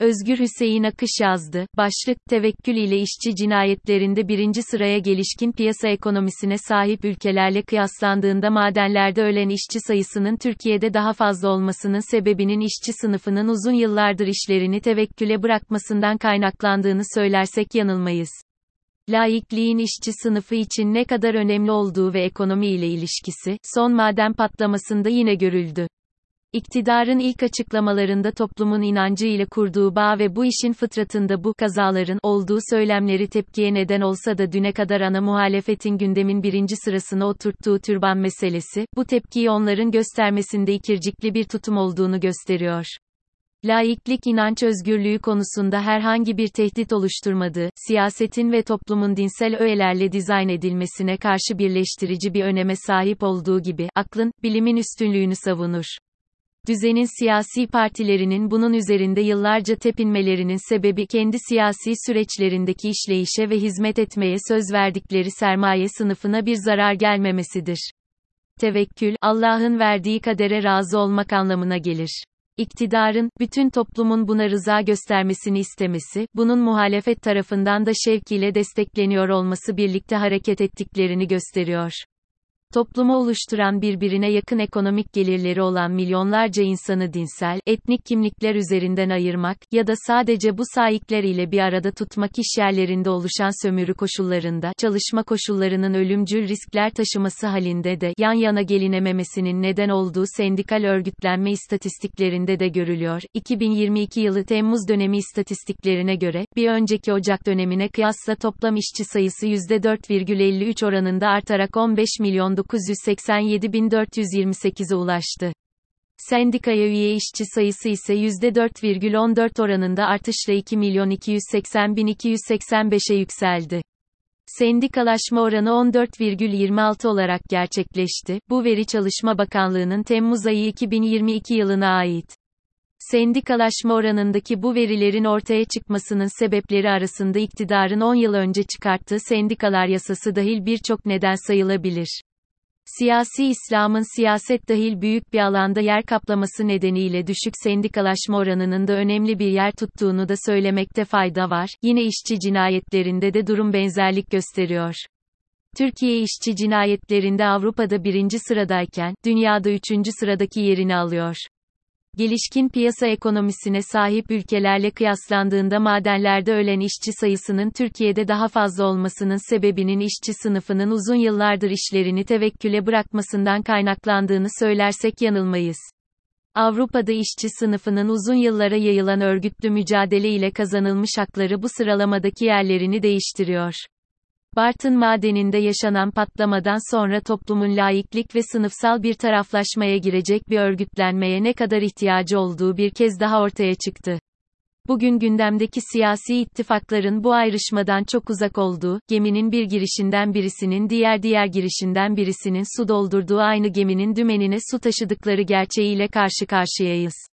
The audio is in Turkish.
Özgür Hüseyin Akış yazdı. Başlık, tevekkül ile işçi cinayetlerinde birinci sıraya gelişkin piyasa ekonomisine sahip ülkelerle kıyaslandığında madenlerde ölen işçi sayısının Türkiye'de daha fazla olmasının sebebinin işçi sınıfının uzun yıllardır işlerini tevekküle bırakmasından kaynaklandığını söylersek yanılmayız. Laikliğin işçi sınıfı için ne kadar önemli olduğu ve ekonomi ile ilişkisi, son maden patlamasında yine görüldü. İktidarın ilk açıklamalarında toplumun inancı ile kurduğu bağ ve bu işin fıtratında bu kazaların olduğu söylemleri tepkiye neden olsa da düne kadar ana muhalefetin gündemin birinci sırasına oturttuğu türban meselesi, bu tepkiyi onların göstermesinde ikircikli bir tutum olduğunu gösteriyor. Laiklik inanç özgürlüğü konusunda herhangi bir tehdit oluşturmadığı, siyasetin ve toplumun dinsel öğelerle dizayn edilmesine karşı birleştirici bir öneme sahip olduğu gibi, aklın, bilimin üstünlüğünü savunur. Düzenin siyasi partilerinin bunun üzerinde yıllarca tepinmelerinin sebebi kendi siyasi süreçlerindeki işleyişe ve hizmet etmeye söz verdikleri sermaye sınıfına bir zarar gelmemesidir. Tevekkül, Allah'ın verdiği kadere razı olmak anlamına gelir. İktidarın, bütün toplumun buna rıza göstermesini istemesi, bunun muhalefet tarafından da şevkiyle destekleniyor olması birlikte hareket ettiklerini gösteriyor. Toplumu oluşturan birbirine yakın ekonomik gelirleri olan milyonlarca insanı dinsel, etnik kimlikler üzerinden ayırmak ya da sadece bu sahipler ile bir arada tutmak iş yerlerinde oluşan sömürü koşullarında, çalışma koşullarının ölümcül riskler taşıması halinde de, yan yana gelinememesinin neden olduğu sendikal örgütlenme istatistiklerinde de görülüyor. 2022 yılı Temmuz dönemi istatistiklerine göre, bir önceki Ocak dönemine kıyasla toplam işçi sayısı %4,53 oranında artarak 15 milyon 987.428'e ulaştı. Sendikaya üye işçi sayısı ise %4,14 oranında artışla 2.280.285'e yükseldi. Sendikalaşma oranı 14,26 olarak gerçekleşti. Bu veri Çalışma Bakanlığı'nın Temmuz ayı 2022 yılına ait. Sendikalaşma oranındaki bu verilerin ortaya çıkmasının sebepleri arasında iktidarın 10 yıl önce çıkarttığı sendikalar yasası dahil birçok neden sayılabilir. Siyasi İslam'ın siyaset dahil büyük bir alanda yer kaplaması nedeniyle düşük sendikalaşma oranının da önemli bir yer tuttuğunu da söylemekte fayda var. Yine işçi cinayetlerinde de durum benzerlik gösteriyor. Türkiye işçi cinayetlerinde Avrupa'da birinci sıradayken, dünyada üçüncü sıradaki yerini alıyor. Gelişkin piyasa ekonomisine sahip ülkelerle kıyaslandığında madenlerde ölen işçi sayısının Türkiye'de daha fazla olmasının sebebinin işçi sınıfının uzun yıllardır işlerini tevekküle bırakmasından kaynaklandığını söylersek yanılmayız. Avrupa'da işçi sınıfının uzun yıllara yayılan örgütlü mücadele ile kazanılmış hakları bu sıralamadaki yerlerini değiştiriyor. Bartın madeninde yaşanan patlamadan sonra toplumun laiklik ve sınıfsal bir taraflaşmaya girecek bir örgütlenmeye ne kadar ihtiyacı olduğu bir kez daha ortaya çıktı. Bugün gündemdeki siyasi ittifakların bu ayrışmadan çok uzak olduğu, geminin bir girişinden birisinin diğer diğer girişinden birisinin su doldurduğu aynı geminin dümenine su taşıdıkları gerçeğiyle karşı karşıyayız.